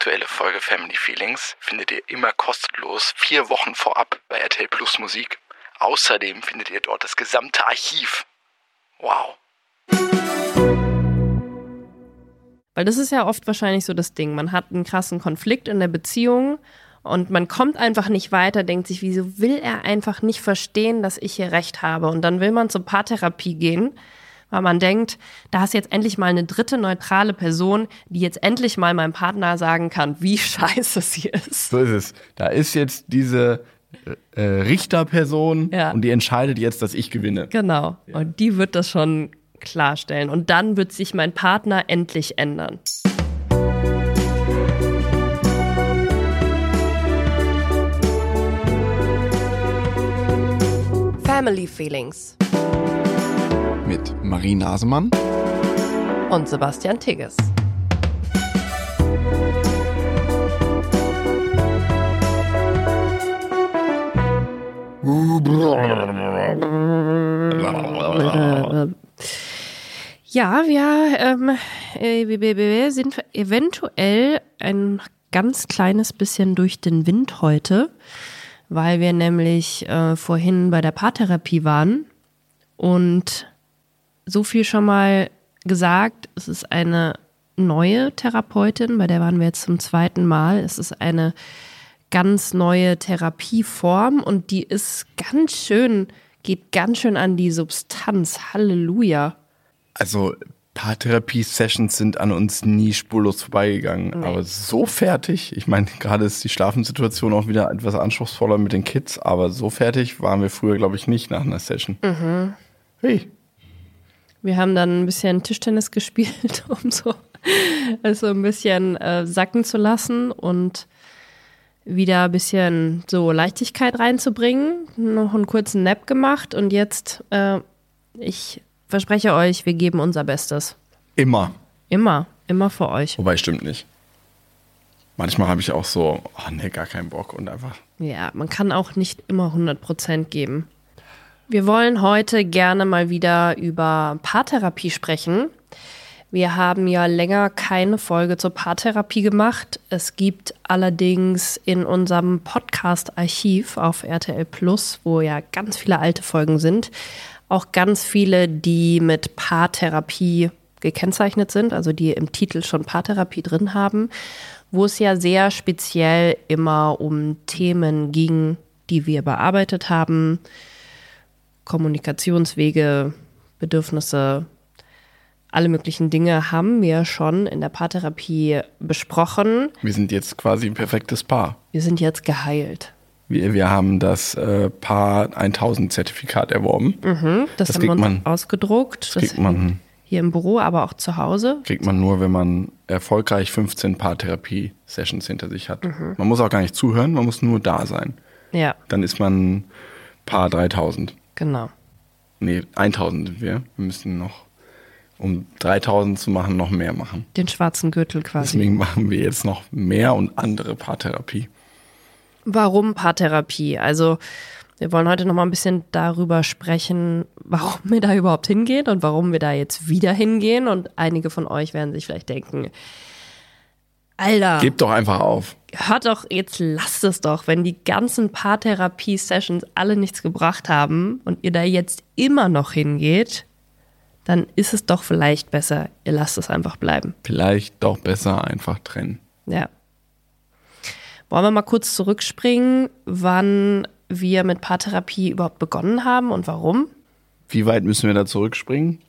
aktuelle Folge Family Feelings findet ihr immer kostenlos vier Wochen vorab bei RTL Plus Musik. Außerdem findet ihr dort das gesamte Archiv. Wow. Weil das ist ja oft wahrscheinlich so das Ding. Man hat einen krassen Konflikt in der Beziehung und man kommt einfach nicht weiter, denkt sich, wieso will er einfach nicht verstehen, dass ich hier recht habe? Und dann will man zur Paartherapie gehen, weil man denkt, da ist jetzt endlich mal eine dritte neutrale Person, die jetzt endlich mal meinem Partner sagen kann, wie scheiße sie ist. So ist es. Da ist jetzt diese äh, Richterperson Ja. und die entscheidet jetzt, dass ich gewinne. Genau. Und die wird das schon klarstellen. Und dann wird sich mein Partner endlich ändern. Family Feelings Mit Marie Nasemann. und Sebastian Tigges. Ja, wir, ähm, äh, sind eventuell ein ganz kleines bisschen durch den Wind heute, weil wir nämlich äh, vorhin bei der Paartherapie waren und so viel schon mal gesagt, es ist eine neue Therapeutin, bei der waren wir jetzt zum zweiten Mal. Es ist eine ganz neue Therapieform und die ist ganz schön, geht ganz schön an die Substanz. Halleluja. Also Paartherapie-Sessions sind an uns nie spurlos vorbeigegangen. Aber so fertig, ich meine, gerade ist die Schlafensituation auch wieder etwas anspruchsvoller mit den Kids, aber so fertig waren wir früher, glaube ich, nicht nach einer Session. Hey, Wir haben dann ein bisschen Tischtennis gespielt, um so es so ein bisschen äh, sacken zu lassen und wieder ein bisschen so Leichtigkeit reinzubringen. Noch einen kurzen Nap gemacht und jetzt, äh, ich verspreche euch, wir geben unser Bestes. immer. Immer, immer für euch. Wobei, stimmt nicht. Manchmal habe ich auch so, oh nee, gar keinen Bock und einfach. Ja, man kann auch nicht immer 100% geben. Wir wollen heute gerne mal wieder über Paartherapie sprechen. Wir haben ja länger keine Folge zur Paartherapie gemacht. Es gibt allerdings in unserem Podcast-Archiv auf RTL Plus, wo ja ganz viele alte Folgen sind, auch ganz viele, die mit Paartherapie gekennzeichnet sind, also die im Titel schon Paartherapie drin haben, wo es ja sehr speziell immer um Themen ging, die wir bearbeitet haben. Kommunikationswege, Bedürfnisse, alle möglichen Dinge haben wir schon in der Paartherapie besprochen. Wir sind jetzt quasi ein perfektes Paar. Wir sind jetzt geheilt. Wir, wir haben das äh, Paar 1000 Zertifikat erworben. Das, Das haben wir uns man- ausgedruckt. kriegt man- hier im Büro, aber auch zu Hause. Kriegt man nur, wenn man erfolgreich 15 Paartherapie-Sessions hinter sich hat. Mhm. Man muss auch gar nicht zuhören, man muss nur da sein. Ja, Dann ist man Paar 3000. genau. Nee, 1000 sind wir. Wir müssen noch, um 3000 zu machen, noch mehr machen. Den schwarzen Gürtel quasi. Deswegen machen wir jetzt noch mehr und andere Paartherapie. Warum Paartherapie? Also wir wollen heute noch mal ein bisschen darüber sprechen, warum wir da überhaupt hingehen und warum wir da jetzt wieder hingehen. Und einige von euch werden sich vielleicht denken, Alter, Gebt doch einfach auf. hört doch, jetzt lasst es doch, wenn die ganzen Paartherapie-Sessions alle nichts gebracht haben und ihr da jetzt immer noch hingeht, dann ist es doch vielleicht besser, ihr lasst es einfach bleiben. Vielleicht doch besser einfach trennen. Ja. Wollen wir mal kurz zurückspringen, wann wir mit Paartherapie überhaupt begonnen haben und warum? Wie weit müssen wir da zurückspringen?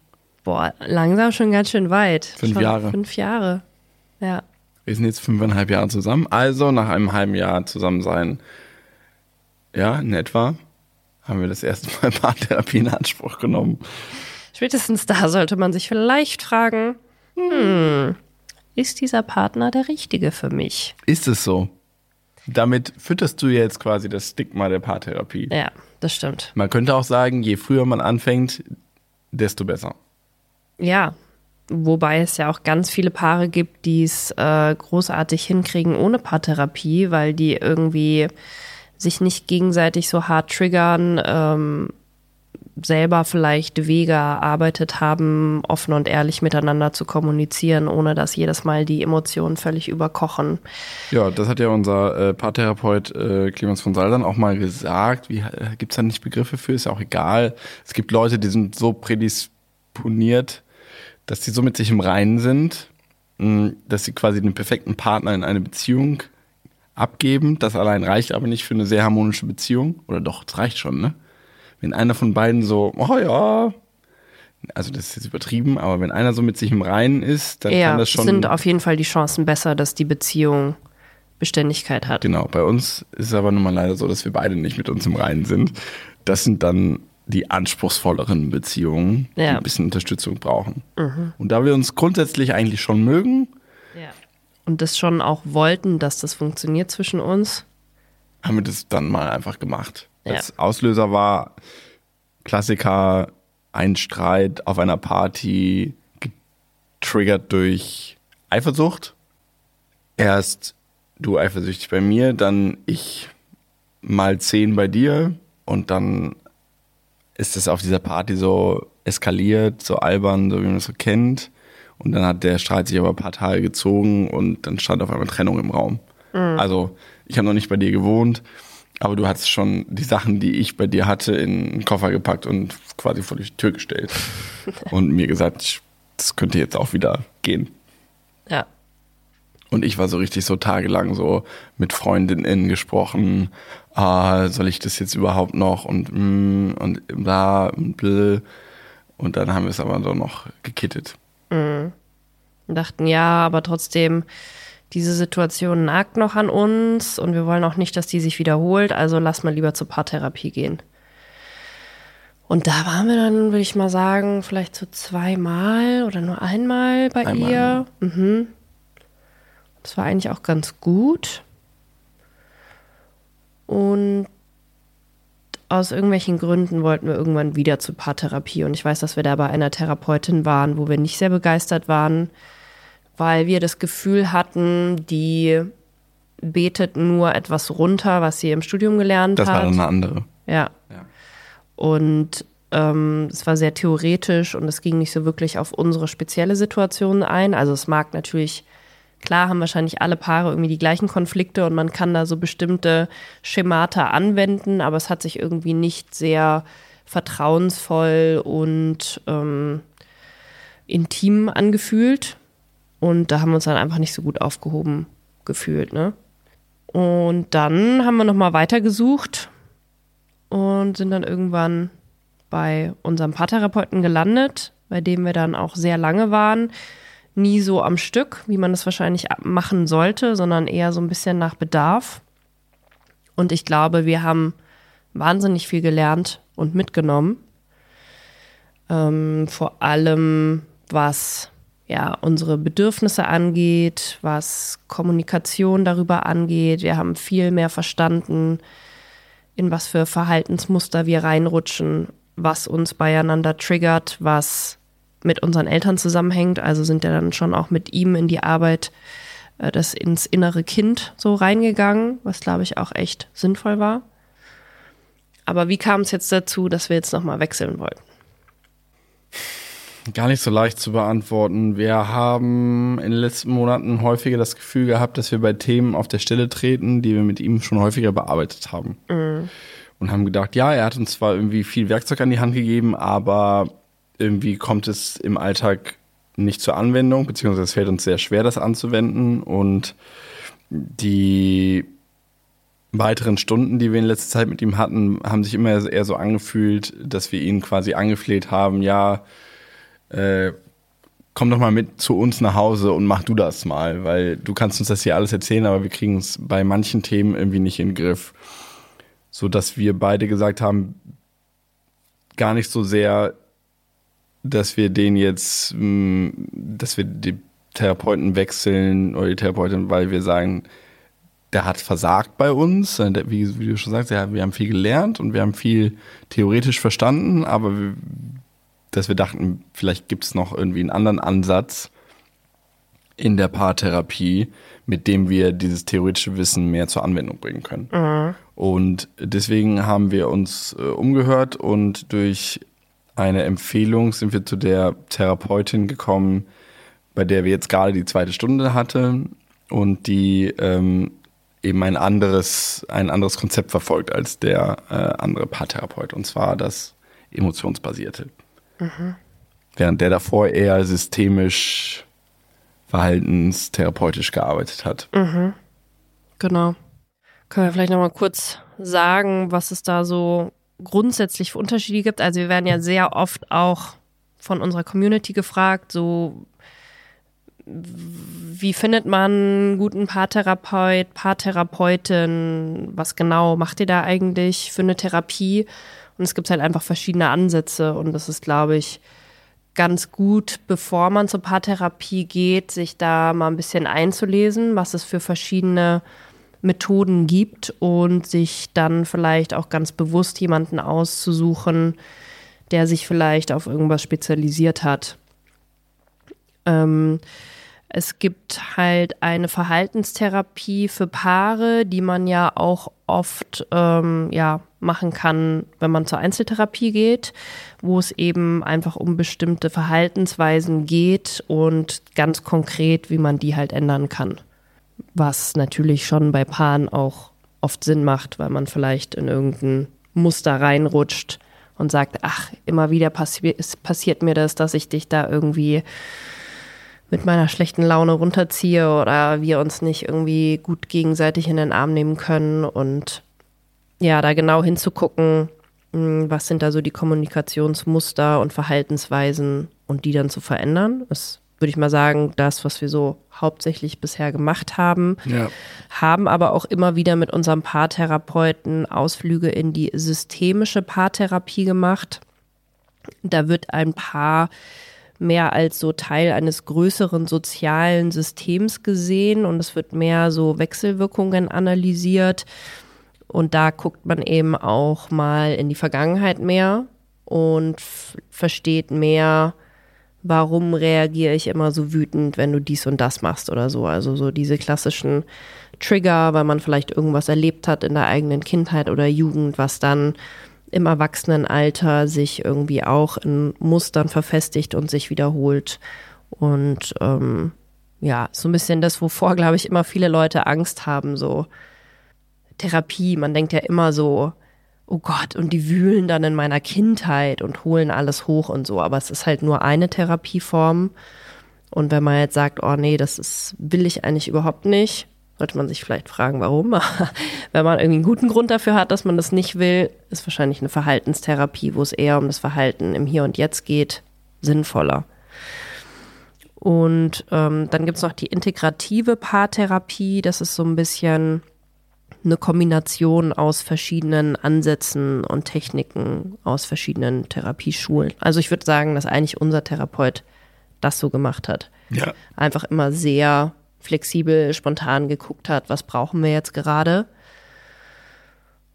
Boah, langsam schon ganz schön weit. Fünf schon Jahre. Fünf Jahre. Ja. Wir sind jetzt fünfeinhalb Jahre zusammen. Also nach einem halben Jahr zusammen sein, ja, in etwa, haben wir das erste Mal Paartherapie in Anspruch genommen. Spätestens da sollte man sich vielleicht fragen, hm, ist dieser Partner der richtige für mich? Ist es so? Damit fütterst du jetzt quasi das Stigma der Paartherapie. Ja, das stimmt. Man könnte auch sagen, je früher man anfängt, desto besser. Ja, wobei es ja auch ganz viele Paare gibt, die es äh, großartig hinkriegen ohne Paartherapie, weil die irgendwie sich nicht gegenseitig so hart triggern, ähm, selber vielleicht Wege erarbeitet haben, offen und ehrlich miteinander zu kommunizieren, ohne dass jedes Mal die Emotionen völlig überkochen. Ja, das hat ja unser äh, Paartherapeut äh, Clemens von Saldern auch mal gesagt. Wie äh, gibt's da nicht Begriffe für? Ist ja auch egal. Es gibt Leute, die sind so prädisponiert, dass sie so mit sich im Reinen sind, mh, dass sie quasi den perfekten Partner in eine Beziehung abgeben. Das allein reicht aber nicht für eine sehr harmonische Beziehung. Oder doch, das reicht schon, ne? wenn einer von beiden so, oh ja, also das ist jetzt übertrieben, aber wenn einer so mit sich im Reinen ist, dann ja, kann das schon. sind auf jeden Fall die Chancen besser, dass die Beziehung Beständigkeit hat. Genau, bei uns ist es aber nun mal leider so, dass wir beide nicht mit uns im Reinen sind. Das sind dann die anspruchsvolleren Beziehungen, die Ja. ein bisschen Unterstützung brauchen. Und da wir uns grundsätzlich eigentlich schon mögen, Und das schon auch wollten, dass das funktioniert zwischen uns. haben wir das dann mal einfach gemacht. Ja. Als Auslöser war Klassiker, ein Streit auf einer Party, getriggert durch Eifersucht. Erst du eifersüchtig bei mir, dann ich mal zehn bei dir und dann ist es auf dieser Party so eskaliert, so albern, so wie man es so kennt. Und dann hat der Streit sich aber ein paar Tage gezogen und dann stand auf einmal Trennung im Raum. Also ich habe noch nicht bei dir gewohnt, aber du hattest schon die Sachen, die ich bei dir hatte, in einen Koffer gepackt und quasi vor die Tür gestellt. und mir gesagt, ich- das könnte jetzt auch wieder gehen. Ja. Und ich war so richtig so tagelang so mit Freundinnen gesprochen, ah, soll ich das jetzt überhaupt noch und mm, und bla und bläh. Und dann haben wir es aber doch noch gekittet. Und dachten, ja, aber trotzdem, diese Situation nagt noch an uns und wir wollen auch nicht, dass die sich wiederholt, also lass mal lieber zur Paartherapie gehen. Und da waren wir dann, würde ich mal sagen, vielleicht so zweimal oder nur einmal bei Einmal, ihr. Mhm. Das war eigentlich auch ganz gut. Und aus irgendwelchen Gründen wollten wir irgendwann wieder zur Paartherapie. Und ich weiß, dass wir da bei einer Therapeutin waren, wo wir nicht sehr begeistert waren, weil wir das Gefühl hatten, die betet nur etwas runter, was sie im Studium gelernt Das hat. war dann eine andere. Ja. Ja. Und ähm, es war sehr theoretisch und es ging nicht so wirklich auf unsere spezielle Situation ein. Also es mag natürlich, klar haben wahrscheinlich alle Paare irgendwie die gleichen Konflikte und man kann da so bestimmte Schemata anwenden, aber es hat sich irgendwie nicht sehr vertrauensvoll und ähm, intim angefühlt. Und da haben wir uns dann einfach nicht so gut aufgehoben gefühlt, ne? Und dann haben wir nochmal weitergesucht und sind dann irgendwann bei unserem Paartherapeuten gelandet, bei dem wir dann auch sehr lange waren. Nie so am Stück, wie man das wahrscheinlich machen sollte, sondern eher so ein bisschen nach Bedarf. Und ich glaube, wir haben wahnsinnig viel gelernt und mitgenommen. Ähm, vor allem, was ja, unsere Bedürfnisse angeht, was Kommunikation darüber angeht. Wir haben viel mehr verstanden, in was für Verhaltensmuster wir reinrutschen, was uns beieinander triggert, was mit unseren Eltern zusammenhängt. Also sind wir dann schon auch mit ihm in die Arbeit, äh, das ins innere Kind so reingegangen, was glaube ich auch echt sinnvoll war. Aber wie kam es jetzt dazu, dass wir jetzt nochmal wechseln wollten? Gar nicht so leicht zu beantworten. Wir haben in den letzten Monaten häufiger das Gefühl gehabt, dass wir bei Themen auf der Stelle treten, die wir mit ihm schon häufiger bearbeitet haben. Und haben gedacht, ja, er hat uns zwar irgendwie viel Werkzeug an die Hand gegeben, aber irgendwie kommt es im Alltag nicht zur Anwendung, beziehungsweise es fällt uns sehr schwer, das anzuwenden. Und die weiteren Stunden, die wir in letzter Zeit mit ihm hatten, haben sich immer eher so angefühlt, dass wir ihn quasi angefleht haben, ja, äh, komm doch mal mit zu uns nach Hause und mach du das mal, weil du kannst uns das hier alles erzählen, aber wir kriegen es bei manchen Themen irgendwie nicht in den Griff. So dass wir beide gesagt haben, gar nicht so sehr, dass wir den jetzt, mh, dass wir die Therapeuten wechseln oder die Therapeutin, weil wir sagen, der hat versagt bei uns. Wie, wie du schon sagst, ja, wir haben viel gelernt und wir haben viel theoretisch verstanden, aber wir, dass wir dachten, vielleicht gibt es noch irgendwie einen anderen Ansatz. in der Paartherapie, mit dem wir dieses theoretische Wissen mehr zur Anwendung bringen können. Mhm. Und deswegen haben wir uns äh, umgehört und durch eine Empfehlung sind wir zu der Therapeutin gekommen, bei der wir jetzt gerade die zweite Stunde hatten und die ähm, eben ein anderes, ein anderes Konzept verfolgt als der äh, andere Paartherapeut, und zwar das emotionsbasierte. Mhm. Während der davor eher systemisch verhaltenstherapeutisch gearbeitet hat. Mhm. Genau. Können wir vielleicht nochmal kurz sagen, was es da so grundsätzlich für Unterschiede gibt? Also wir werden ja sehr oft auch von unserer Community gefragt, so wie findet man einen guten Paartherapeut, Paartherapeutin? Was genau macht ihr da eigentlich für eine Therapie? Und es gibt halt einfach verschiedene Ansätze und das ist, glaube ich, ganz gut, bevor man zur Paartherapie geht, sich da mal ein bisschen einzulesen, was es für verschiedene Methoden gibt und sich dann vielleicht auch ganz bewusst jemanden auszusuchen, der sich vielleicht auf irgendwas spezialisiert hat. Ähm, es gibt halt eine Verhaltenstherapie für Paare, die man ja auch oft ähm, ja, machen kann, wenn man zur Einzeltherapie geht, wo es eben einfach um bestimmte Verhaltensweisen geht und ganz konkret, wie man die halt ändern kann. Was natürlich schon bei Paaren auch oft Sinn macht, weil man vielleicht in irgendein Muster reinrutscht und sagt, ach, immer wieder passi passiert mir das, dass ich dich da irgendwie mit meiner schlechten Laune runterziehe oder wir uns nicht irgendwie gut gegenseitig in den Arm nehmen können. Und ja, da genau hinzugucken, hm, was sind da so die Kommunikationsmuster und Verhaltensweisen und die dann zu verändern, ist, würde ich mal sagen, das, was wir so hauptsächlich bisher gemacht haben. Ja. Haben aber auch immer wieder mit unserem Paartherapeuten Ausflüge in die systemische Paartherapie gemacht. Da wird ein Paar mehr als so Teil eines größeren sozialen Systems gesehen und es wird mehr so Wechselwirkungen analysiert. Und da guckt man eben auch mal in die Vergangenheit mehr und versteht mehr, warum reagiere ich immer so wütend, wenn du dies und das machst oder so. Also so diese klassischen Trigger, weil man vielleicht irgendwas erlebt hat in der eigenen Kindheit oder Jugend, was dann im Erwachsenenalter sich irgendwie auch in Mustern verfestigt und sich wiederholt. Und ähm, ja, so ein bisschen das, wovor, glaube ich, immer viele Leute Angst haben, so Therapie. Man denkt ja immer so, oh Gott, und die wühlen dann in meiner Kindheit und holen alles hoch und so. Aber es ist halt nur eine Therapieform. Und wenn man jetzt sagt, oh nee, das ist, will ich eigentlich überhaupt nicht, sollte man sich vielleicht fragen, warum. Wenn man irgendwie einen guten Grund dafür hat, dass man das nicht will, ist wahrscheinlich eine Verhaltenstherapie, wo es eher um das Verhalten im Hier und Jetzt geht, sinnvoller. Und ähm, dann gibt es noch die integrative Paartherapie. Das ist so ein bisschen eine Kombination aus verschiedenen Ansätzen und Techniken aus verschiedenen Therapieschulen. Also ich würde sagen, dass eigentlich unser Therapeut das so gemacht hat. Ja. Einfach immer sehr flexibel, spontan geguckt hat, was brauchen wir jetzt gerade.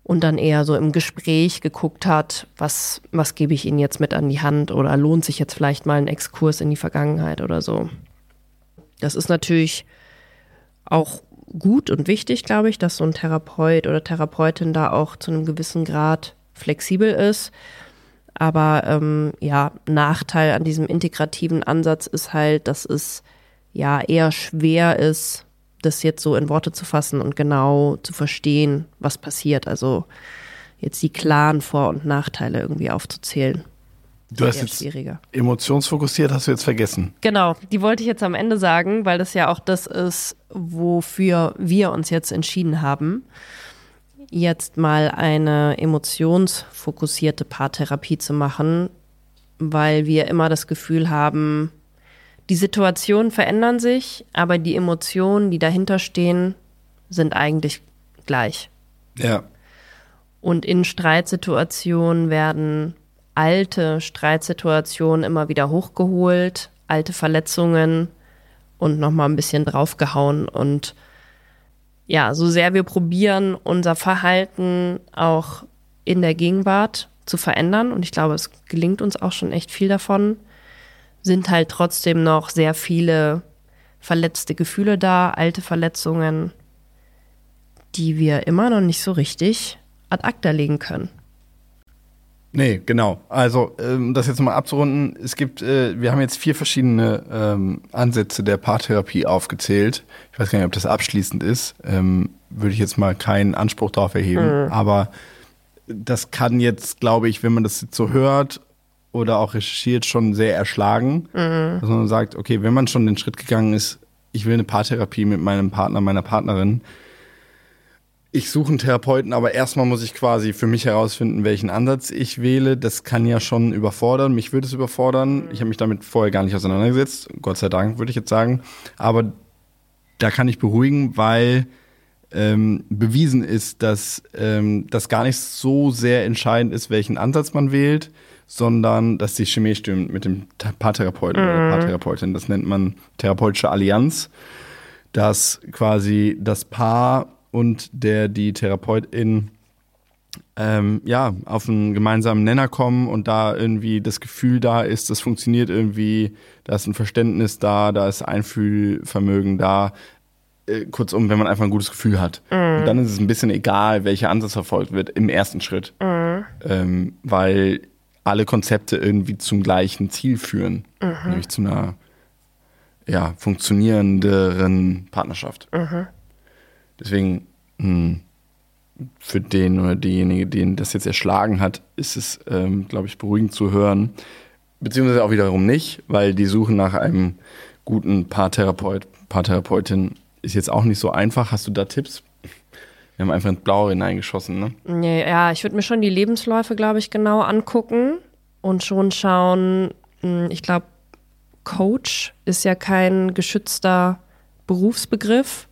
Und dann eher so im Gespräch geguckt hat, was, was gebe ich Ihnen jetzt mit an die Hand oder lohnt sich jetzt vielleicht mal ein Exkurs in die Vergangenheit oder so. Das ist natürlich auch gut und wichtig, glaube ich, dass so ein Therapeut oder Therapeutin da auch zu einem gewissen Grad flexibel ist. Aber ähm, ja, Nachteil an diesem integrativen Ansatz ist halt, dass es ja eher schwer ist, das jetzt so in Worte zu fassen und genau zu verstehen, was passiert. Also jetzt die klaren Vor- und Nachteile irgendwie aufzuzählen. Du hast jetzt schwieriger. emotionsfokussiert, hast du jetzt vergessen. Genau, die wollte ich jetzt am Ende sagen, weil das ja auch das ist, wofür wir uns jetzt entschieden haben, jetzt mal eine emotionsfokussierte Paartherapie zu machen, weil wir immer das Gefühl haben, die Situationen verändern sich, aber die Emotionen, die dahinter stehen, sind eigentlich gleich. Ja. Und in Streitsituationen werden alte Streitsituationen immer wieder hochgeholt, alte Verletzungen und nochmal ein bisschen draufgehauen. Und ja, so sehr wir probieren, unser Verhalten auch in der Gegenwart zu verändern, und ich glaube, es gelingt uns auch schon echt viel davon, sind halt trotzdem noch sehr viele verletzte Gefühle da, alte Verletzungen, die wir immer noch nicht so richtig ad acta legen können. Nee, genau. Also, ähm, das jetzt mal abzurunden, es gibt, äh, wir haben jetzt vier verschiedene ähm, Ansätze der Paartherapie aufgezählt. Ich weiß gar nicht, ob das abschließend ist. Ähm, würde ich jetzt mal keinen Anspruch darauf erheben. Mhm. Aber das kann jetzt, glaube ich, wenn man das jetzt so hört oder auch recherchiert, schon sehr erschlagen. Mhm. Dass man sagt, okay, wenn man schon den Schritt gegangen ist, ich will eine Paartherapie mit meinem Partner, meiner Partnerin, ich suche einen Therapeuten, aber erstmal muss ich quasi für mich herausfinden, welchen Ansatz ich wähle. Das kann ja schon überfordern. Mich würde es überfordern. Ich habe mich damit vorher gar nicht auseinandergesetzt. Gott sei Dank, würde ich jetzt sagen. Aber da kann ich beruhigen, weil ähm, bewiesen ist, dass ähm, das gar nicht so sehr entscheidend ist, welchen Ansatz man wählt, sondern dass die Chemie stimmt mit dem Paartherapeuten mhm. oder Paartherapeutin. Das nennt man therapeutische Allianz, dass quasi das Paar und der die Therapeutin ähm, ja, auf einen gemeinsamen Nenner kommen und da irgendwie das Gefühl da ist, das funktioniert irgendwie, da ist ein Verständnis da, da ist Einfühlvermögen da. Äh, kurzum, wenn man einfach ein gutes Gefühl hat. Mhm. Und dann ist es ein bisschen egal, welcher Ansatz verfolgt wird im ersten Schritt. Mhm. Ähm, weil alle Konzepte irgendwie zum gleichen Ziel führen, mhm. nämlich zu einer ja, funktionierenderen Partnerschaft. Mhm. Deswegen mh, hm, für den oder diejenige, den das jetzt erschlagen hat, ist es, ähm, glaube ich, beruhigend zu hören. Beziehungsweise auch wiederum nicht, weil die Suche nach einem guten Paartherapeut, Paartherapeutin ist jetzt auch nicht so einfach. Hast du da Tipps? Wir haben einfach ins Blaue hineingeschossen, ne? Ja, ich würde mir schon die Lebensläufe, glaube ich, genau angucken und schon schauen, hm, ich glaube, Coach ist ja kein geschützter Berufsbegriff.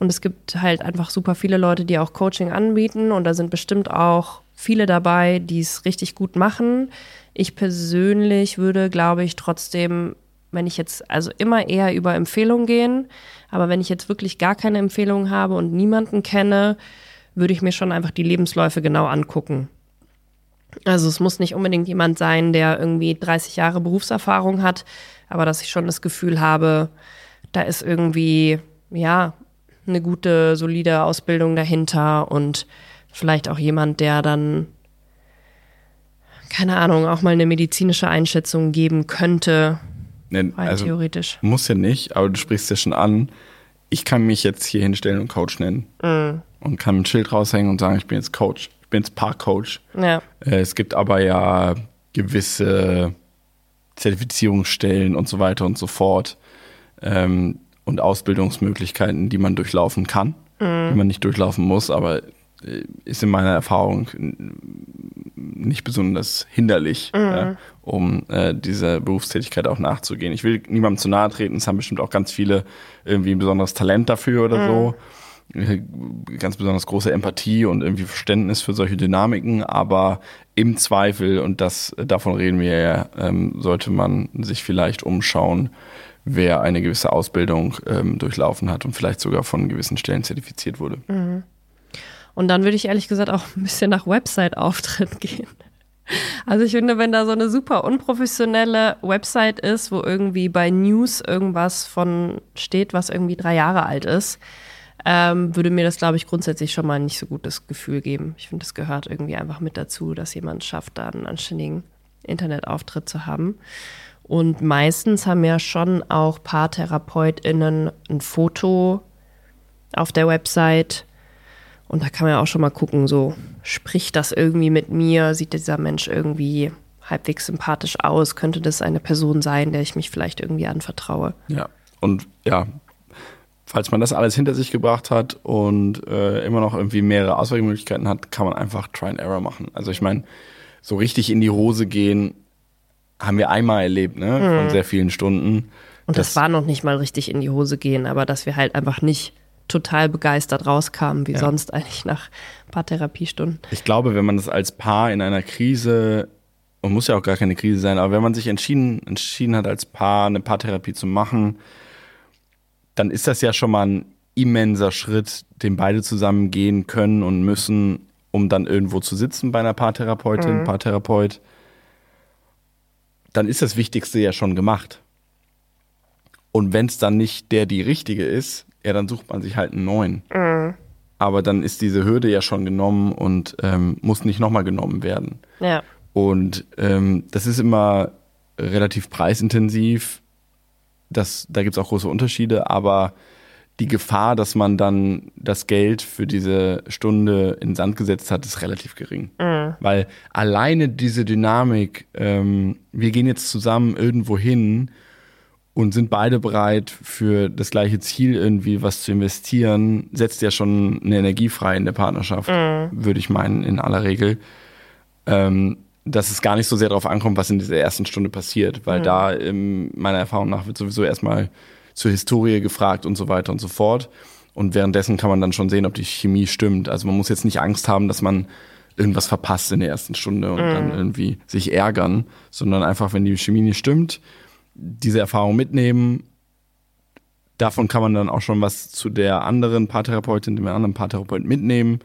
Und es gibt halt einfach super viele Leute, die auch Coaching anbieten. Und da sind bestimmt auch viele dabei, die es richtig gut machen. Ich persönlich würde, glaube ich, trotzdem, wenn ich jetzt, also immer eher über Empfehlungen gehen. Aber wenn ich jetzt wirklich gar keine Empfehlungen habe und niemanden kenne, würde ich mir schon einfach die Lebensläufe genau angucken. Also es muss nicht unbedingt jemand sein, der irgendwie 30 Jahre Berufserfahrung hat, aber dass ich schon das Gefühl habe, da ist irgendwie, ja, eine gute, solide Ausbildung dahinter und vielleicht auch jemand, der dann, keine Ahnung, auch mal eine medizinische Einschätzung geben könnte. Nee, also theoretisch. Muss ja nicht, aber du sprichst ja schon an. Ich kann mich jetzt hier hinstellen und Coach nennen. Mm. Und kann ein Schild raushängen und sagen, ich bin jetzt Coach. Ich bin jetzt Paar-Coach. Ja. Äh, es gibt aber ja gewisse Zertifizierungsstellen und so weiter und so fort. Ähm, und Ausbildungsmöglichkeiten, die man durchlaufen kann, mhm. die man nicht durchlaufen muss, aber äh, ist in meiner Erfahrung nicht besonders hinderlich, mhm. ja, um äh, dieser Berufstätigkeit auch nachzugehen. Ich will niemandem zu nahe treten, es haben bestimmt auch ganz viele irgendwie ein besonderes Talent dafür oder mhm. so. Äh, ganz besonders große Empathie und irgendwie Verständnis für solche Dynamiken, aber im Zweifel, und das davon reden wir ja, ähm, sollte man sich vielleicht umschauen, wer eine gewisse Ausbildung ähm, durchlaufen hat und vielleicht sogar von gewissen Stellen zertifiziert wurde. Mhm. Und dann würde ich ehrlich gesagt auch ein bisschen nach Website-Auftritt gehen. Also ich finde, wenn da so eine super unprofessionelle Website ist, wo irgendwie bei News irgendwas von steht, was irgendwie drei Jahre alt ist, ähm, würde mir das, glaube ich, grundsätzlich schon mal nicht so gutes Gefühl geben. Ich finde, es gehört irgendwie einfach mit dazu, dass jemand schafft, da einen anständigen Internetauftritt zu haben. Und meistens haben ja schon auch PaartherapeutInnen ein Foto auf der Website. Und da kann man ja auch schon mal gucken, so spricht das irgendwie mit mir? Sieht dieser Mensch irgendwie halbwegs sympathisch aus? Könnte das eine Person sein, der ich mich vielleicht irgendwie anvertraue? Ja, und ja, falls man das alles hinter sich gebracht hat und äh, immer noch irgendwie mehrere Auswahlmöglichkeiten hat, kann man einfach Try and Error machen. Also ich meine, so richtig in die Hose gehen haben wir einmal erlebt, ne? Mhm. Von sehr vielen Stunden. Und das, das, war noch nicht mal richtig in die Hose gehen, aber dass wir halt einfach nicht total begeistert rauskamen, wie ja. sonst eigentlich nach ein paar Therapiestunden. Ich glaube, wenn man das als Paar in einer Krise, und muss ja auch gar keine Krise sein, aber wenn man sich entschieden, entschieden hat, als Paar eine Paartherapie zu machen, dann ist das ja schon mal ein immenser Schritt, den beide zusammen gehen können und müssen, um dann irgendwo zu sitzen bei einer Paartherapeutin, mhm. Paartherapeut dann ist das Wichtigste ja schon gemacht. Und wenn es dann nicht der die richtige ist, ja, dann sucht man sich halt einen neuen. Mhm. Aber dann ist diese Hürde ja schon genommen und ähm, muss nicht nochmal genommen werden. Ja. Und ähm, das ist immer relativ preisintensiv. Das, da gibt es auch große Unterschiede, aber die Gefahr, dass man dann das Geld für diese Stunde in Sand gesetzt hat, ist relativ gering. Weil alleine diese Dynamik, ähm, wir gehen jetzt zusammen irgendwo hin und sind beide bereit für das gleiche Ziel irgendwie was zu investieren, setzt ja schon eine Energie frei in der Partnerschaft, würde ich meinen, in aller Regel. Ähm, dass es gar nicht so sehr darauf ankommt, was in dieser ersten Stunde passiert, weil da ähm, meiner Erfahrung nach wird sowieso erstmal zur Historie gefragt und so weiter und so fort. Und währenddessen kann man dann schon sehen, ob die Chemie stimmt. Also man muss jetzt nicht Angst haben, dass man irgendwas verpasst in der ersten Stunde und dann irgendwie sich ärgern, sondern einfach, wenn die Chemie nicht stimmt, diese Erfahrung mitnehmen. Davon kann man dann auch schon was zu der anderen Paartherapeutin, dem anderen Paartherapeuten mitnehmen.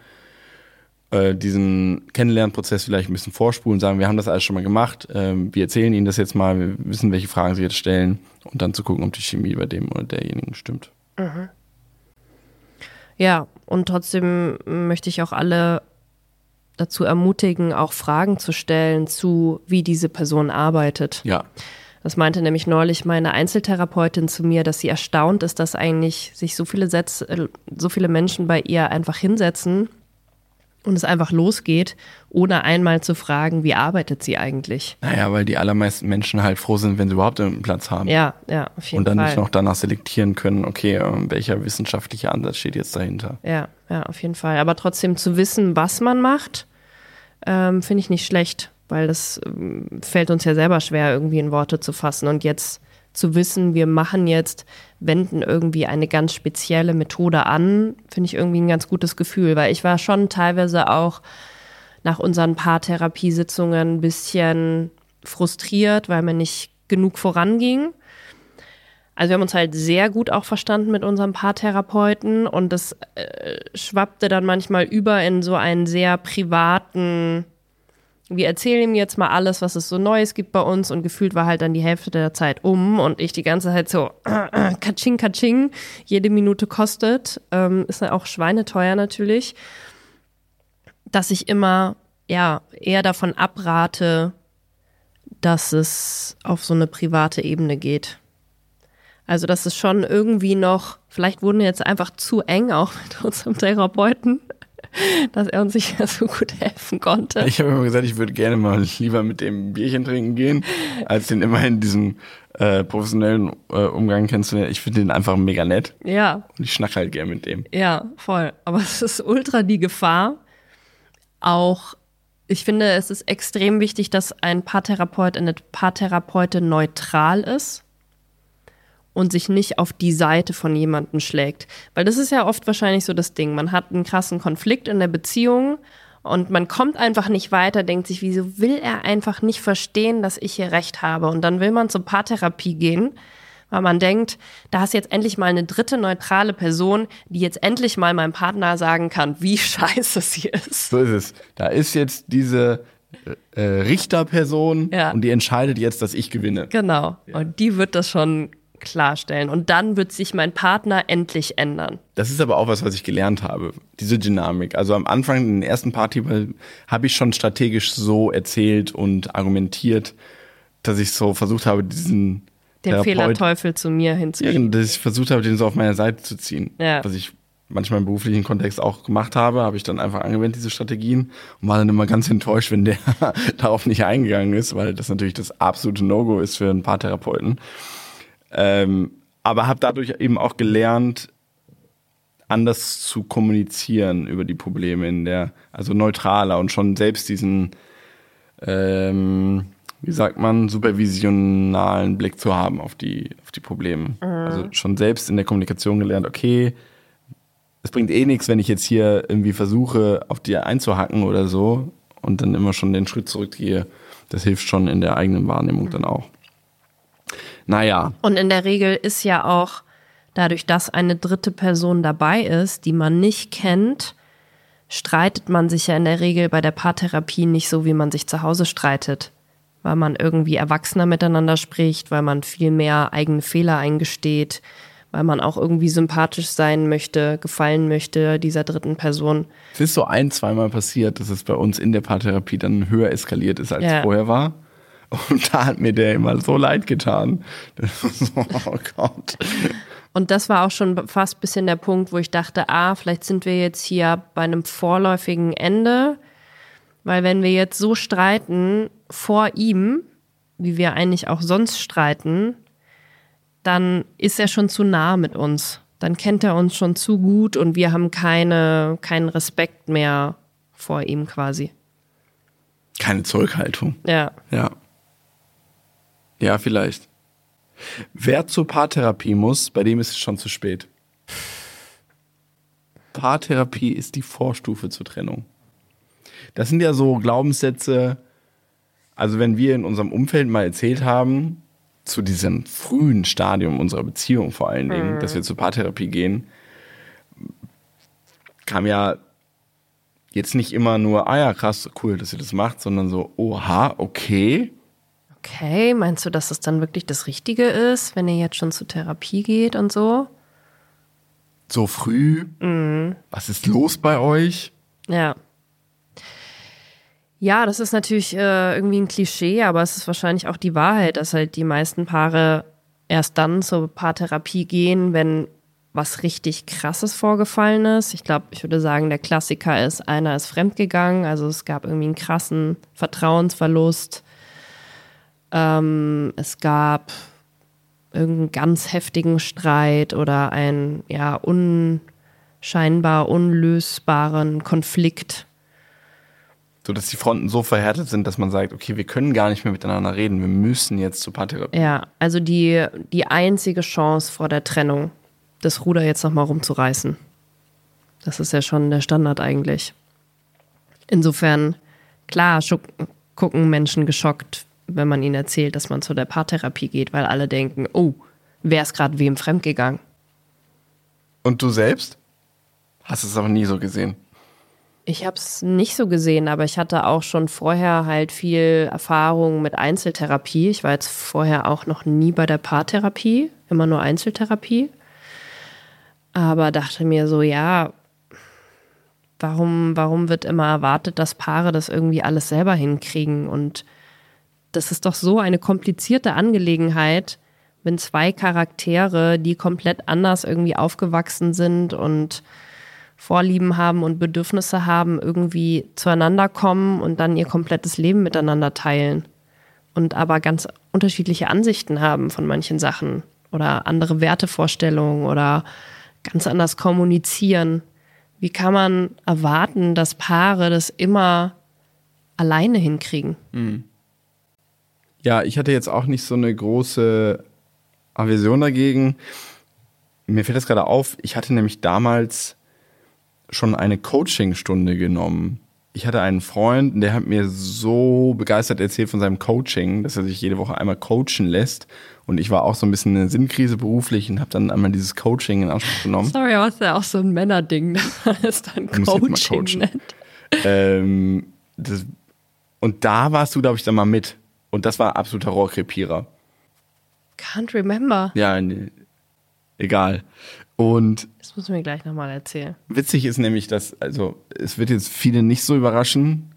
Äh, diesen Kennenlernprozess vielleicht ein bisschen vorspulen, sagen, wir haben das alles schon mal gemacht, ähm, wir erzählen Ihnen das jetzt mal, wir wissen, welche Fragen Sie jetzt stellen und dann zu gucken, ob die Chemie bei dem oder derjenigen stimmt. Ja, und trotzdem möchte ich auch alle dazu ermutigen, auch Fragen zu stellen zu, wie diese Person arbeitet. Ja, Das meinte nämlich neulich meine Einzeltherapeutin zu mir, dass sie erstaunt ist, dass eigentlich sich so viele Sätze, äh, so viele Menschen bei ihr einfach hinsetzen und es einfach losgeht, ohne einmal zu fragen, wie arbeitet sie eigentlich. naja, weil die allermeisten Menschen halt froh sind, wenn sie überhaupt einen Platz haben. Ja, ja, auf jeden und dann Fall. nicht noch danach selektieren können, okay, ähm, welcher wissenschaftliche Ansatz steht jetzt dahinter. Ja, ja, auf jeden Fall. Aber trotzdem zu wissen, was man macht, ähm, finde ich nicht schlecht, weil das ähm, fällt uns ja selber schwer, irgendwie in Worte zu fassen. Und jetzt zu wissen, wir machen jetzt, wenden irgendwie eine ganz spezielle Methode an, finde ich irgendwie ein ganz gutes Gefühl, weil ich war schon teilweise auch nach unseren Paartherapiesitzungen ein bisschen frustriert, weil mir nicht genug voranging. Also wir haben uns halt sehr gut auch verstanden mit unserem Paartherapeuten und das äh, schwappte dann manchmal über in so einen sehr privaten, wir erzählen ihm jetzt mal alles, was es so Neues gibt bei uns und gefühlt war halt dann die Hälfte der Zeit um und ich die ganze Zeit so katsching, katsching, jede Minute kostet, ähm, ist ja auch schweineteuer natürlich, dass ich immer, ja, eher davon abrate, dass es auf so eine private Ebene geht. Also, das ist schon irgendwie noch, vielleicht wurden wir jetzt einfach zu eng auch mit unserem Therapeuten, dass er uns nicht so gut helfen konnte. Ich habe immer gesagt, ich würde gerne mal lieber mit dem Bierchen trinken gehen, als den immer in diesem äh, professionellen äh, Umgang kennenzulernen. Ich finde den einfach mega nett Ja, und ich schnack halt gerne mit dem. ja, voll. Aber es ist ultra die Gefahr. Auch, ich finde, es ist extrem wichtig, dass ein Paartherapeut, eine Paartherapeutin neutral ist und sich nicht auf die Seite von jemandem schlägt. Weil das ist ja oft wahrscheinlich so das Ding. Man hat einen krassen Konflikt in der Beziehung und man kommt einfach nicht weiter, denkt sich, wieso will er einfach nicht verstehen, dass ich hier recht habe? Und dann will man zur Paartherapie gehen, weil man denkt, da ist jetzt endlich mal eine dritte neutrale Person, die jetzt endlich mal meinem Partner sagen kann, wie scheiße sie ist. So ist es. Da ist jetzt diese äh, Richterperson Ja. und die entscheidet jetzt, dass ich gewinne. Genau. Und die wird das schon klarstellen. Und dann wird sich mein Partner endlich ändern. Das ist aber auch was, was ich gelernt habe, diese Dynamik. Also am Anfang, in den ersten Party, habe ich schon strategisch so erzählt und argumentiert, dass ich so versucht habe, diesen Den Fehlerteufel zu mir Ja, hinzuschieben. dass ich versucht habe, den so auf meine Seite zu ziehen. Ja. Was ich manchmal im beruflichen Kontext auch gemacht habe, habe ich dann einfach angewendet, diese Strategien, und war dann immer ganz enttäuscht, wenn der darauf nicht eingegangen ist, weil das natürlich das absolute No-Go ist für ein paar Therapeuten. Ähm, aber habe dadurch eben auch gelernt, anders zu kommunizieren über die Probleme in der, also neutraler und schon selbst diesen, ähm, wie sagt man, supervisionalen Blick zu haben auf die, auf die Probleme. Also schon selbst in der Kommunikation gelernt, okay, es bringt eh nichts, wenn ich jetzt hier irgendwie versuche, auf die einzuhacken oder so und dann immer schon den Schritt zurückgehe. Das hilft schon in der eigenen Wahrnehmung dann auch. Naja, Und in der Regel ist ja auch dadurch, dass eine dritte Person dabei ist, die man nicht kennt, streitet man sich ja in der Regel bei der Paartherapie nicht so, wie man sich zu Hause streitet. weil man irgendwie erwachsener miteinander spricht, weil man viel mehr eigene Fehler eingesteht, weil man auch irgendwie sympathisch sein möchte, gefallen möchte dieser dritten Person. Es ist so ein, zweimal passiert, dass es bei uns in der Paartherapie dann höher eskaliert ist, als Ja. es vorher war. Und da hat mir der immer so leid getan. oh Gott. Und das war auch schon fast ein bisschen der Punkt, wo ich dachte, ah, vielleicht sind wir jetzt hier bei einem vorläufigen Ende, weil wenn wir jetzt so streiten vor ihm, wie wir eigentlich auch sonst streiten, dann ist er schon zu nah mit uns. Dann kennt er uns schon zu gut und wir haben keine, keinen Respekt mehr vor ihm quasi. Keine Zurückhaltung. Ja. Ja. Ja, vielleicht. Wer zur Paartherapie muss, bei dem ist es schon zu spät. Paartherapie ist die Vorstufe zur Trennung. Das sind ja so Glaubenssätze, also wenn wir in unserem Umfeld mal erzählt haben, zu diesem frühen Stadium unserer Beziehung vor allen Dingen, dass wir zur Paartherapie gehen, kam ja jetzt nicht immer nur, ah ja, krass, cool, dass ihr das macht, sondern so, oha, okay, Okay, meinst du, dass es dann wirklich das Richtige ist, wenn ihr jetzt schon zur Therapie geht und so? so früh, was ist los bei euch? Ja. Ja, das ist natürlich äh, irgendwie ein Klischee, aber es ist wahrscheinlich auch die Wahrheit, dass halt die meisten Paare erst dann zur Paartherapie gehen, wenn was richtig krasses vorgefallen ist. Ich glaube, ich würde sagen, der Klassiker ist, einer ist fremdgegangen, also es gab irgendwie einen krassen Vertrauensverlust. Ähm, es gab irgendeinen ganz heftigen Streit oder einen ja unscheinbar unlösbaren Konflikt. So, dass die Fronten so verhärtet sind, dass man sagt, okay, wir können gar nicht mehr miteinander reden, wir müssen jetzt zur Paartherapie. Ja, also die, die einzige Chance vor der Trennung, das Ruder jetzt nochmal rumzureißen. Das ist ja schon der Standard eigentlich. Insofern, klar, gucken Menschen geschockt, wenn man ihnen erzählt, dass man zu der Paartherapie geht, weil alle denken, oh, wer ist gerade wem fremdgegangen? Und du selbst? Hast es aber nie so gesehen. Ich habe es nicht so gesehen, aber ich hatte auch schon vorher halt viel Erfahrung mit Einzeltherapie. Ich war jetzt vorher auch noch nie bei der Paartherapie, immer nur Einzeltherapie. Aber dachte mir so, ja, warum, warum wird immer erwartet, dass Paare das irgendwie alles selber hinkriegen? Und das ist doch so eine komplizierte Angelegenheit, wenn zwei Charaktere, die komplett anders irgendwie aufgewachsen sind und Vorlieben haben und Bedürfnisse haben, irgendwie zueinander kommen und dann ihr komplettes Leben miteinander teilen. Und aber ganz unterschiedliche Ansichten haben von manchen Sachen oder andere Wertevorstellungen oder ganz anders kommunizieren. Wie kann man erwarten, dass Paare das immer alleine hinkriegen? Ja, ich hatte jetzt auch nicht so eine große Aversion dagegen. Mir fällt das gerade auf, ich hatte nämlich damals schon eine Coachingstunde genommen. Ich hatte einen Freund, der hat mir so begeistert erzählt von seinem Coaching, dass er sich jede Woche einmal coachen lässt. Und ich war auch so ein bisschen in eine Sinnkrise beruflich und habe dann einmal dieses Coaching in Anspruch genommen. Sorry, aber es ist ja auch so ein Männerding, dass man es dann Coaching coachen. nennt. Ähm, das, und da warst du, glaube ich, dann mal mit. Und das war absoluter Rohrkrepierer. Can't remember. Ja, nee, egal. Und Das muss mir gleich nochmal erzählen. witzig ist nämlich, dass, also es wird jetzt viele nicht so überraschen,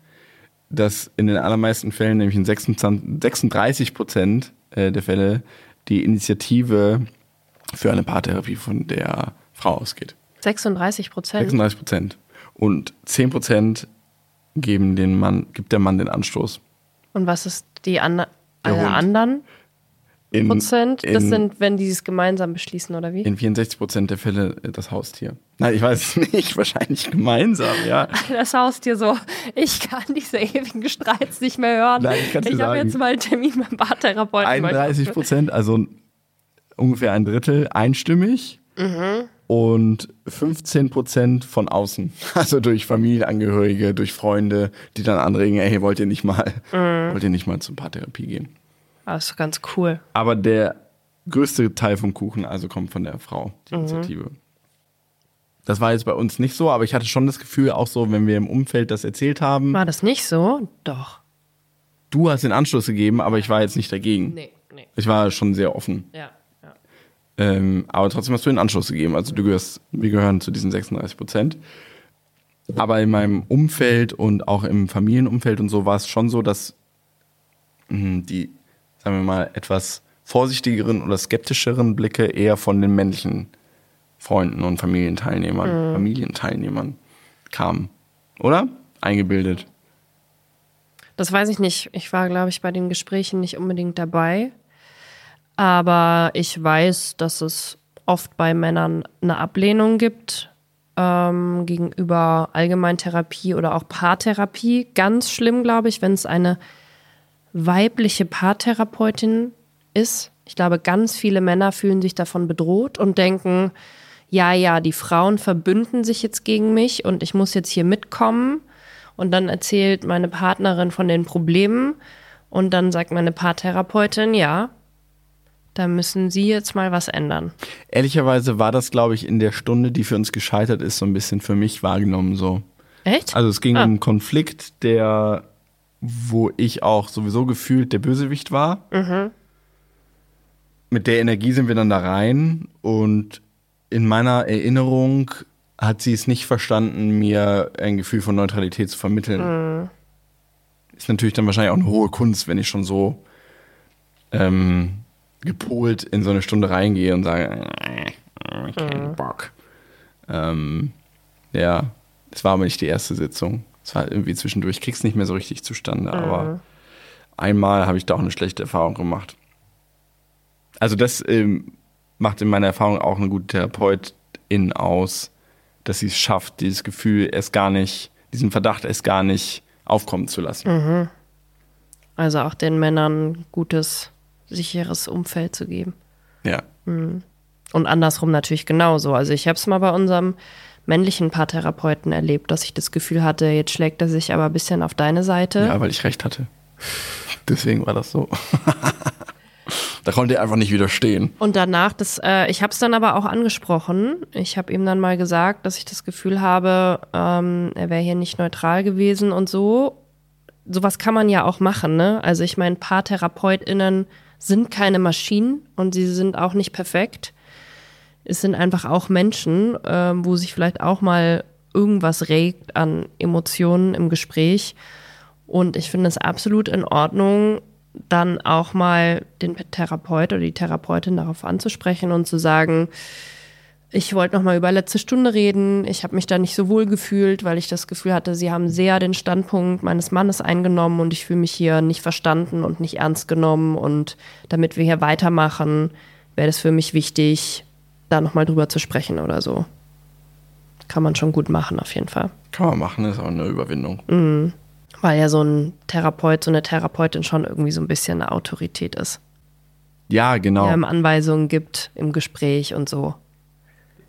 dass in den allermeisten Fällen, nämlich in 26, 36 Prozent äh, der Fälle, die Initiative für eine Paartherapie von der Frau ausgeht. 36 Prozent. 36 Prozent. Und 10 Prozent geben den Mann, gibt der Mann den Anstoß. Und was ist die an alle anderen In, Prozent? Das in, sind, wenn die es gemeinsam beschließen, oder wie? in 64 Prozent der Fälle äh, das Haustier. Nein, ich weiß es nicht. Wahrscheinlich gemeinsam, ja. Das Haustier so, ich kann diese ewigen Streits nicht mehr hören. Nein, ich ich habe jetzt mal einen Termin beim Paartherapeuten. 31 Prozent, also ungefähr ein Drittel einstimmig und 15 Prozent von außen. Also durch Familienangehörige, durch Freunde, die dann anregen, ey, wollt ihr nicht mal, wollt ihr nicht mal zur Paartherapie gehen? Ah, Das ist ganz cool. Aber der größte Teil vom Kuchen also kommt von der Frau, die Initiative. Das war jetzt bei uns nicht so, aber ich hatte schon das Gefühl, auch so, wenn wir im Umfeld das erzählt haben, War das nicht so? Doch. du hast den Anschluss gegeben, aber ich war jetzt nicht dagegen. Nee, nee. Ich war schon sehr offen. Ja. Ähm, aber trotzdem hast du den Anschluss gegeben. Also du gehörst, wir gehören zu diesen 36 Prozent. Aber in meinem Umfeld und auch im Familienumfeld und so war es schon so, dass mh, die, sagen wir mal, etwas vorsichtigeren oder skeptischeren Blicke eher von den männlichen Freunden und Familienteilnehmern, Familienteilnehmern kamen. Oder? Eingebildet. Das weiß ich nicht. Ich war, glaube ich, bei den Gesprächen nicht unbedingt dabei. Aber ich weiß, dass es oft bei Männern eine Ablehnung gibt ähm, gegenüber Allgemeintherapie oder auch Paartherapie. Ganz schlimm, glaube ich, wenn es eine weibliche Paartherapeutin ist. Ich glaube, ganz viele Männer fühlen sich davon bedroht und denken, ja, ja, die Frauen verbünden sich jetzt gegen mich und ich muss jetzt hier mitkommen. Und dann erzählt meine Partnerin von den Problemen und dann sagt meine Paartherapeutin, ja, da müssen Sie jetzt mal was ändern. Ehrlicherweise war das, glaube ich, in der Stunde, die für uns gescheitert ist, so ein bisschen für mich wahrgenommen so. Echt? Also es ging Ah. um einen Konflikt, der, wo ich auch sowieso gefühlt der Bösewicht war. Mit der Energie sind wir dann da rein und in meiner Erinnerung hat sie es nicht verstanden, mir ein Gefühl von Neutralität zu vermitteln. Ist natürlich dann wahrscheinlich auch eine hohe Kunst, wenn ich schon so ähm, gepolt in so eine Stunde reingehe und sage, äh, keinen Bock. Ähm, ja, es war aber nicht die erste Sitzung. Es war irgendwie zwischendurch, ich krieg's nicht mehr so richtig zustande, aber einmal habe ich da auch eine schlechte Erfahrung gemacht. Also das ähm, macht in meiner Erfahrung auch eine gute Therapeutin aus, dass sie es schafft, dieses Gefühl erst gar nicht, diesen Verdacht erst gar nicht aufkommen zu lassen. Also auch den Männern gutes, sicheres Umfeld zu geben. Ja. Und andersrum natürlich genauso. Also ich habe es mal bei unserem männlichen Paartherapeuten erlebt, dass ich das Gefühl hatte, jetzt schlägt er sich aber ein bisschen auf deine Seite. Ja, weil ich recht hatte. Deswegen war das so. da konnte er einfach nicht widerstehen. Und danach, das, äh, ich habe es dann aber auch angesprochen. Ich habe ihm dann mal gesagt, dass ich das Gefühl habe, ähm, er wäre hier nicht neutral gewesen und so. Sowas kann man ja auch machen, ne? Also ich meine, PaartherapeutInnen sind keine Maschinen und sie sind auch nicht perfekt. Es sind einfach auch Menschen, ähm, wo sich vielleicht auch mal irgendwas regt an Emotionen im Gespräch. Und ich finde es absolut in Ordnung, dann auch mal den Therapeut oder die Therapeutin darauf anzusprechen und zu sagen, ich wollte noch mal über letzte Stunde reden. Ich habe mich da nicht so wohl gefühlt, weil ich das Gefühl hatte, sie haben sehr den Standpunkt meines Mannes eingenommen und ich fühle mich hier nicht verstanden und nicht ernst genommen. Und damit wir hier weitermachen, wäre es für mich wichtig, da noch mal drüber zu sprechen oder so. Kann man schon gut machen, auf jeden Fall. Kann man machen, ist auch eine Überwindung. Weil ja so ein Therapeut, so eine Therapeutin schon irgendwie so ein bisschen eine Autorität ist. Ja, genau. Der ihm Anweisungen gibt im Gespräch und so.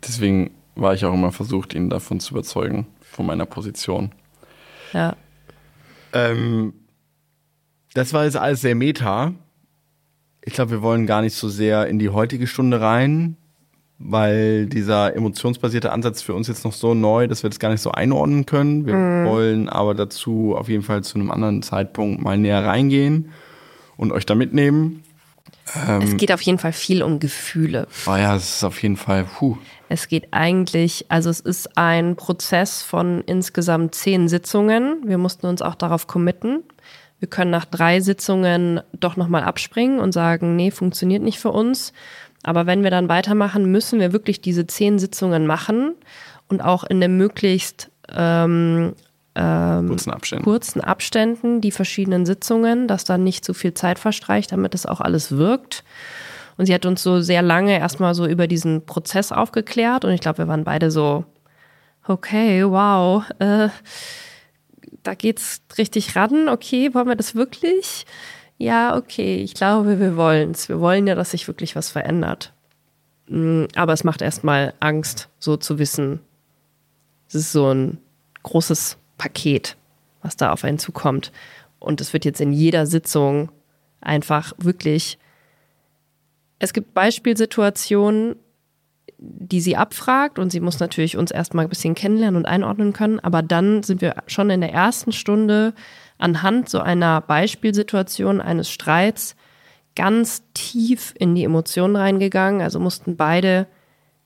Deswegen war ich auch immer versucht, ihn davon zu überzeugen, von meiner Position. Ja. Ähm, das war jetzt alles sehr meta. Ich glaube, wir wollen gar nicht so sehr in die heutige Stunde rein, weil dieser emotionsbasierte Ansatz für uns jetzt noch so neu, dass wir das gar nicht so einordnen können. Wir wollen aber dazu auf jeden Fall zu einem anderen Zeitpunkt mal näher reingehen und euch da mitnehmen. es geht auf jeden Fall viel um Gefühle. Oh ja, es ist auf jeden Fall, puh. Es geht eigentlich, also es ist ein Prozess von insgesamt zehn Sitzungen. Wir mussten uns auch darauf committen. Wir können nach drei Sitzungen doch nochmal abspringen und sagen, nee, funktioniert nicht für uns. Aber wenn wir dann weitermachen, müssen wir wirklich diese zehn Sitzungen machen und auch in den möglichst ähm, Kurzen Abständen. kurzen Abständen die verschiedenen Sitzungen, dass dann nicht zu viel Zeit verstreicht, damit das auch alles wirkt. Und sie hat uns so sehr lange erstmal so über diesen Prozess aufgeklärt und ich glaube, wir waren beide so, okay, wow, äh, da geht's richtig ran, okay, wollen wir das wirklich? Ja, okay, ich glaube, wir wollen's. Wir wollen ja, dass sich wirklich was verändert. Mm, Aber es macht erstmal Angst, so zu wissen, es ist so ein großes Paket, was da auf einen zukommt. Und es wird jetzt in jeder Sitzung einfach wirklich. Es gibt Beispielsituationen, die sie abfragt und sie muss natürlich uns erstmal ein bisschen kennenlernen und einordnen können, aber dann sind wir schon in der ersten Stunde anhand so einer Beispielsituation eines Streits ganz tief in die Emotionen reingegangen. Also mussten beide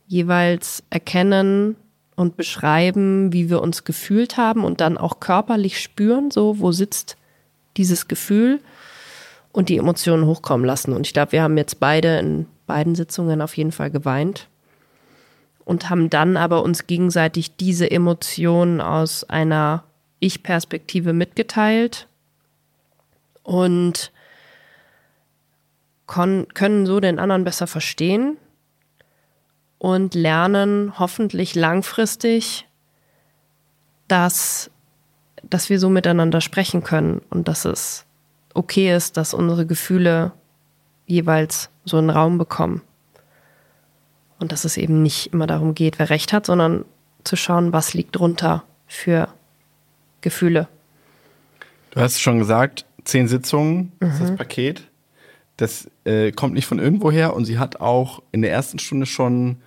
jeweils erkennen und beschreiben, wie wir uns gefühlt haben und dann auch körperlich spüren, so wo sitzt dieses Gefühl und die Emotionen hochkommen lassen. Und ich glaube, wir haben jetzt beide in beiden Sitzungen auf jeden Fall geweint und haben dann aber uns gegenseitig diese Emotionen aus einer Ich-Perspektive mitgeteilt und können so den anderen besser verstehen und lernen hoffentlich langfristig, dass, dass wir so miteinander sprechen können und dass es okay ist, dass unsere Gefühle jeweils so einen Raum bekommen. Und dass es eben nicht immer darum geht, wer recht hat, sondern zu schauen, was liegt drunter für Gefühle. Du hast schon gesagt, zehn Sitzungen mhm. ist das mhm. Paket. Das äh, kommt nicht von irgendwoher und sie hat auch in der ersten Stunde schon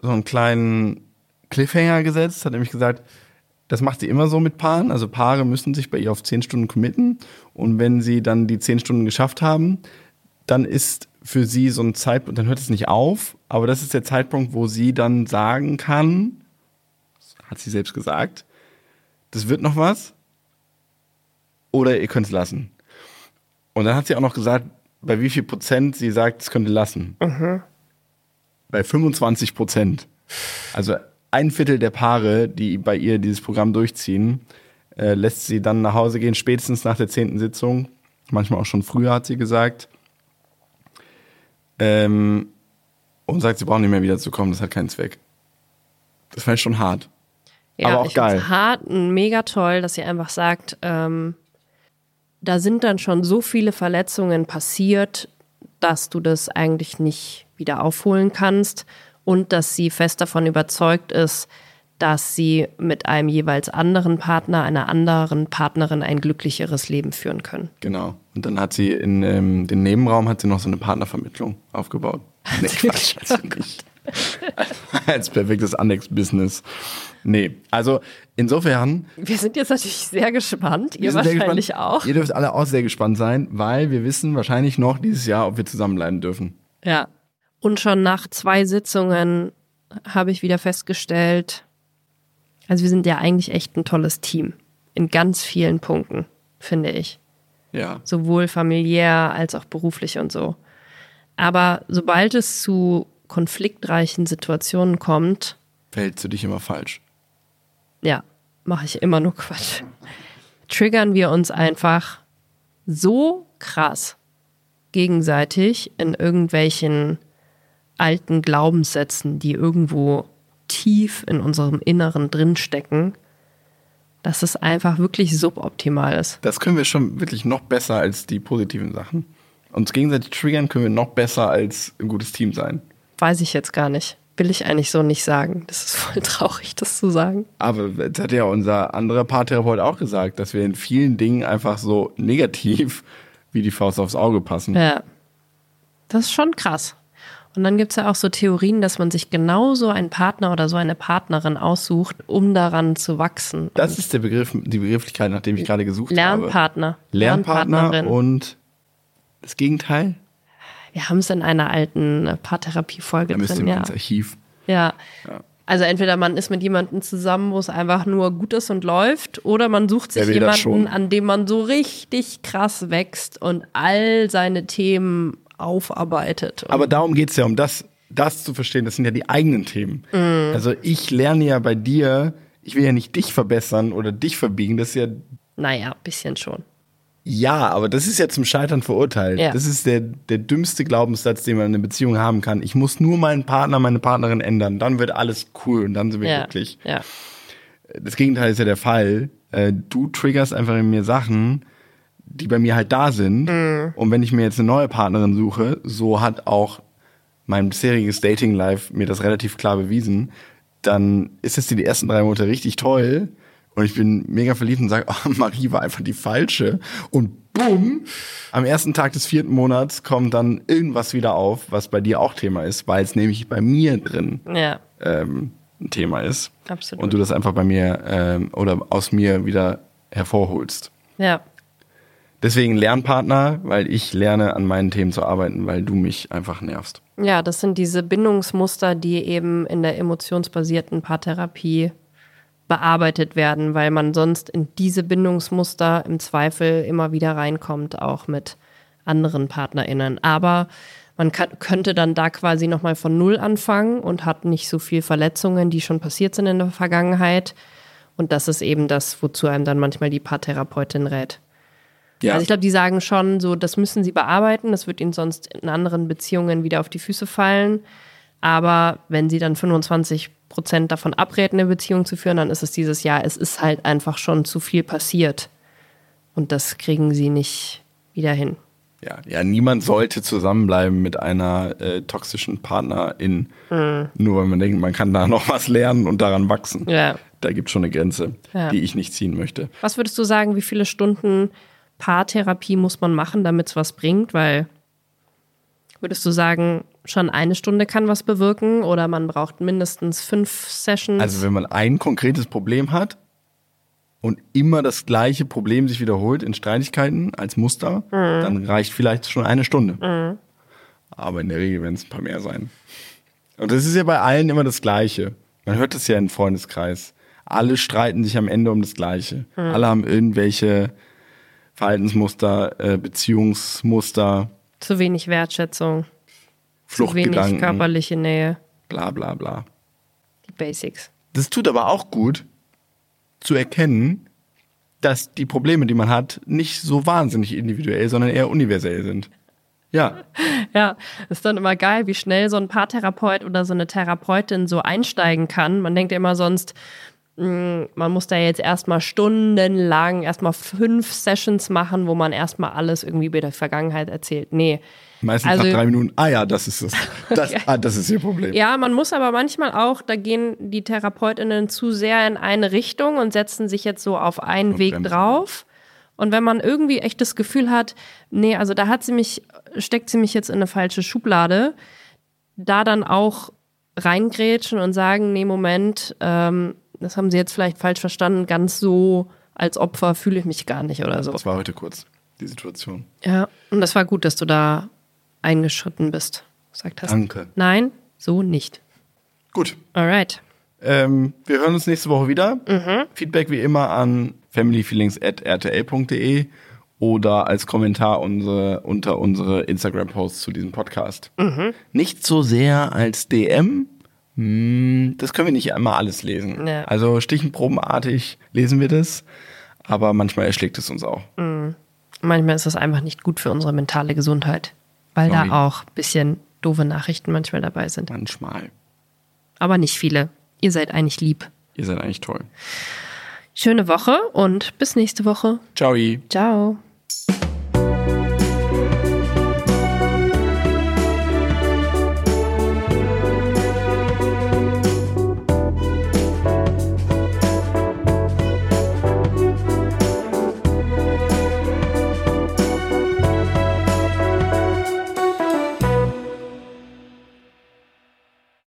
so einen kleinen Cliffhanger gesetzt, hat nämlich gesagt, das macht sie immer so mit Paaren. Also Paare müssen sich bei ihr auf zehn Stunden committen. Und wenn sie dann die zehn Stunden geschafft haben, dann ist für sie so ein Zeitpunkt, dann hört es nicht auf, aber das ist der Zeitpunkt, wo sie dann sagen kann, hat sie selbst gesagt, das wird noch was oder ihr könnt es lassen. Und dann hat sie auch noch gesagt, bei wie viel Prozent sie sagt, es könnte lassen. Mhm. Bei 25 Prozent. Also ein Viertel der Paare, die bei ihr dieses Programm durchziehen, äh, lässt sie dann nach Hause gehen, spätestens nach der zehnten Sitzung. Manchmal auch schon früher, hat sie gesagt. Ähm, und sagt, sie brauchen nicht mehr wiederzukommen, das hat keinen Zweck. Das fand ich schon hart. Ja, aber auch ich geil. Hart und mega toll, dass sie einfach sagt, ähm, da sind dann schon so viele Verletzungen passiert, dass du das eigentlich nicht wieder aufholen kannst und dass sie fest davon überzeugt ist, dass sie mit einem jeweils anderen Partner, einer anderen Partnerin ein glücklicheres Leben führen können. Genau. Und dann hat sie in ähm, den Nebenraum hat sie noch so eine Partnervermittlung aufgebaut. Nee, Quatsch, also nicht. Als perfektes Annex-Business. Nee, also insofern. Wir sind jetzt natürlich sehr gespannt. Ihr wahrscheinlich gespannt. auch. Ihr dürft alle auch sehr gespannt sein, weil wir wissen wahrscheinlich noch dieses Jahr, ob wir zusammenbleiben dürfen. Ja. Und schon nach zwei Sitzungen habe ich wieder festgestellt, also wir sind ja eigentlich echt ein tolles Team. In ganz vielen Punkten, finde ich. Ja. Sowohl familiär als auch beruflich und so. Aber sobald es zu konfliktreichen Situationen kommt, verhältst du dich immer falsch. Ja, mache ich immer nur Quatsch. Triggern wir uns einfach so krass gegenseitig in irgendwelchen alten Glaubenssätzen, die irgendwo tief in unserem Inneren drinstecken, dass es einfach wirklich suboptimal ist. Das können wir schon wirklich noch besser als die positiven Sachen. Uns gegenseitig triggern können wir noch besser als ein gutes Team sein. Weiß ich jetzt gar nicht. Will ich eigentlich so nicht sagen. Das ist voll traurig, das zu sagen. Aber das hat ja unser anderer Paartherapeut auch gesagt, dass wir in vielen Dingen einfach so negativ wie die Faust aufs Auge passen. Ja. Das ist schon krass. Und dann gibt es ja auch so Theorien, dass man sich genau so einen Partner oder so eine Partnerin aussucht, um daran zu wachsen. Das ist der Begriff, die Begrifflichkeit, nach dem ich gerade gesucht Lernpartner. habe. Lernpartner. Lernpartner und das Gegenteil? Wir haben es in einer alten Paartherapie-Folge drin. Ja. ins Archiv. Ja. ja. Also entweder man ist mit jemandem zusammen, wo es einfach nur gut ist und läuft, oder man sucht sich jemanden, an dem man so richtig krass wächst und all seine Themen aufarbeitet. Aber darum geht es ja, um das, das zu verstehen. Das sind ja die eigenen Themen. Mm. Also ich lerne ja bei dir, ich will ja nicht dich verbessern oder dich verbiegen, das ist ja. Naja, bisschen schon. Ja, aber das ist ja zum Scheitern verurteilt. Ja. Das ist der, der dümmste Glaubenssatz, den man in einer Beziehung haben kann. Ich muss nur meinen Partner, meine Partnerin ändern, dann wird alles cool und dann sind wir ja. glücklich. Ja. Das Gegenteil ist ja der Fall. Äh, du triggerst einfach in mir Sachen, die bei mir halt da sind. Mhm. Und wenn ich mir jetzt eine neue Partnerin suche, so hat auch mein bisheriges Dating-Life mir das relativ klar bewiesen, dann ist es die ersten drei Monate richtig toll. Und ich bin mega verliebt und sage, oh, Marie war einfach die falsche. Und bumm, am ersten Tag des vierten Monats kommt dann irgendwas wieder auf, was bei dir auch Thema ist, weil es nämlich bei mir drin ja. ähm, ein Thema ist. Absolut. Und du das einfach bei mir ähm, oder aus mir wieder hervorholst. Ja. Deswegen Lernpartner, weil ich lerne an meinen Themen zu arbeiten, weil du mich einfach nervst. Ja, das sind diese Bindungsmuster, die eben in der emotionsbasierten Paartherapie bearbeitet werden, weil man sonst in diese Bindungsmuster im Zweifel immer wieder reinkommt, auch mit anderen PartnerInnen. Aber man kann, könnte dann da quasi nochmal von Null anfangen und hat nicht so viel Verletzungen, die schon passiert sind in der Vergangenheit. Und das ist eben das, wozu einem dann manchmal die Paartherapeutin rät. Ja. Also ich glaube, die sagen schon so, das müssen sie bearbeiten, das wird ihnen sonst in anderen Beziehungen wieder auf die Füße fallen. Aber wenn sie dann 25 Prozent davon abreden, eine Beziehung zu führen, dann ist es dieses Jahr, es ist halt einfach schon zu viel passiert. Und das kriegen sie nicht wieder hin. Ja, ja, niemand sollte zusammenbleiben mit einer äh, toxischen Partnerin, Mhm. nur weil man denkt, man kann da noch was lernen und daran wachsen. Ja. Da gibt es schon eine Grenze, Ja. die ich nicht ziehen möchte. Was würdest du sagen, wie viele Stunden Paartherapie muss man machen, damit es was bringt? Weil würdest du sagen, schon eine Stunde kann was bewirken oder man braucht mindestens fünf Sessions? Also wenn man ein konkretes Problem hat und immer das gleiche Problem sich wiederholt in Streitigkeiten als Muster, dann reicht vielleicht schon eine Stunde. Aber in der Regel werden es ein paar mehr sein. Und das ist ja bei allen immer das Gleiche. Man hört das ja im Freundeskreis. Alle streiten sich am Ende um das Gleiche. Alle haben irgendwelche Verhaltensmuster, äh, Beziehungsmuster, zu wenig Wertschätzung, zu wenig Fluchtgedanken, körperliche Nähe, bla bla bla. die Basics. Das tut aber auch gut, zu erkennen, dass die Probleme, die man hat, nicht so wahnsinnig individuell, sondern eher universell sind. Ja, Ja, ist dann immer geil, wie schnell so ein Paartherapeut oder so eine Therapeutin so einsteigen kann. Man denkt ja immer sonst, man muss da jetzt erstmal stundenlang, erstmal fünf Sessions machen, wo man erstmal alles irgendwie über die Vergangenheit erzählt. Nee. meistens Also- nach drei Minuten, ah ja, das ist es. Das, ah, das ist ihr Problem. Ja, man muss aber manchmal auch, da gehen die TherapeutInnen zu sehr in eine Richtung und setzen sich jetzt so auf einen Und Weg bremsen. drauf. Und wenn man irgendwie echt das Gefühl hat, nee, also da hat sie mich, steckt sie mich jetzt in eine falsche Schublade, da dann auch reingrätschen und sagen, nee, Moment, ähm, das haben sie jetzt vielleicht falsch verstanden, ganz so als Opfer fühle ich mich gar nicht oder so. Das war heute kurz, die Situation. Ja, und das war gut, dass du da eingeschritten bist, gesagt hast. Danke. Nein, so nicht. Gut. Alright. Ähm, wir hören uns nächste Woche wieder. Feedback wie immer an familyfeelings.rtl.de oder als Kommentar unsere, unter unsere Instagram-Posts zu diesem Podcast. Nicht so sehr als DM. Hm, Das können wir nicht immer alles lesen. Ja. Also stichenprobenartig lesen wir das, aber manchmal erschlägt es uns auch. Manchmal ist das einfach nicht gut für unsere mentale Gesundheit, weil Sorry. da auch ein bisschen doofe Nachrichten manchmal dabei sind. Manchmal. Aber nicht viele. Ihr seid eigentlich lieb. Ihr seid eigentlich toll. Schöne Woche und bis nächste Woche. Ciao. Ciao.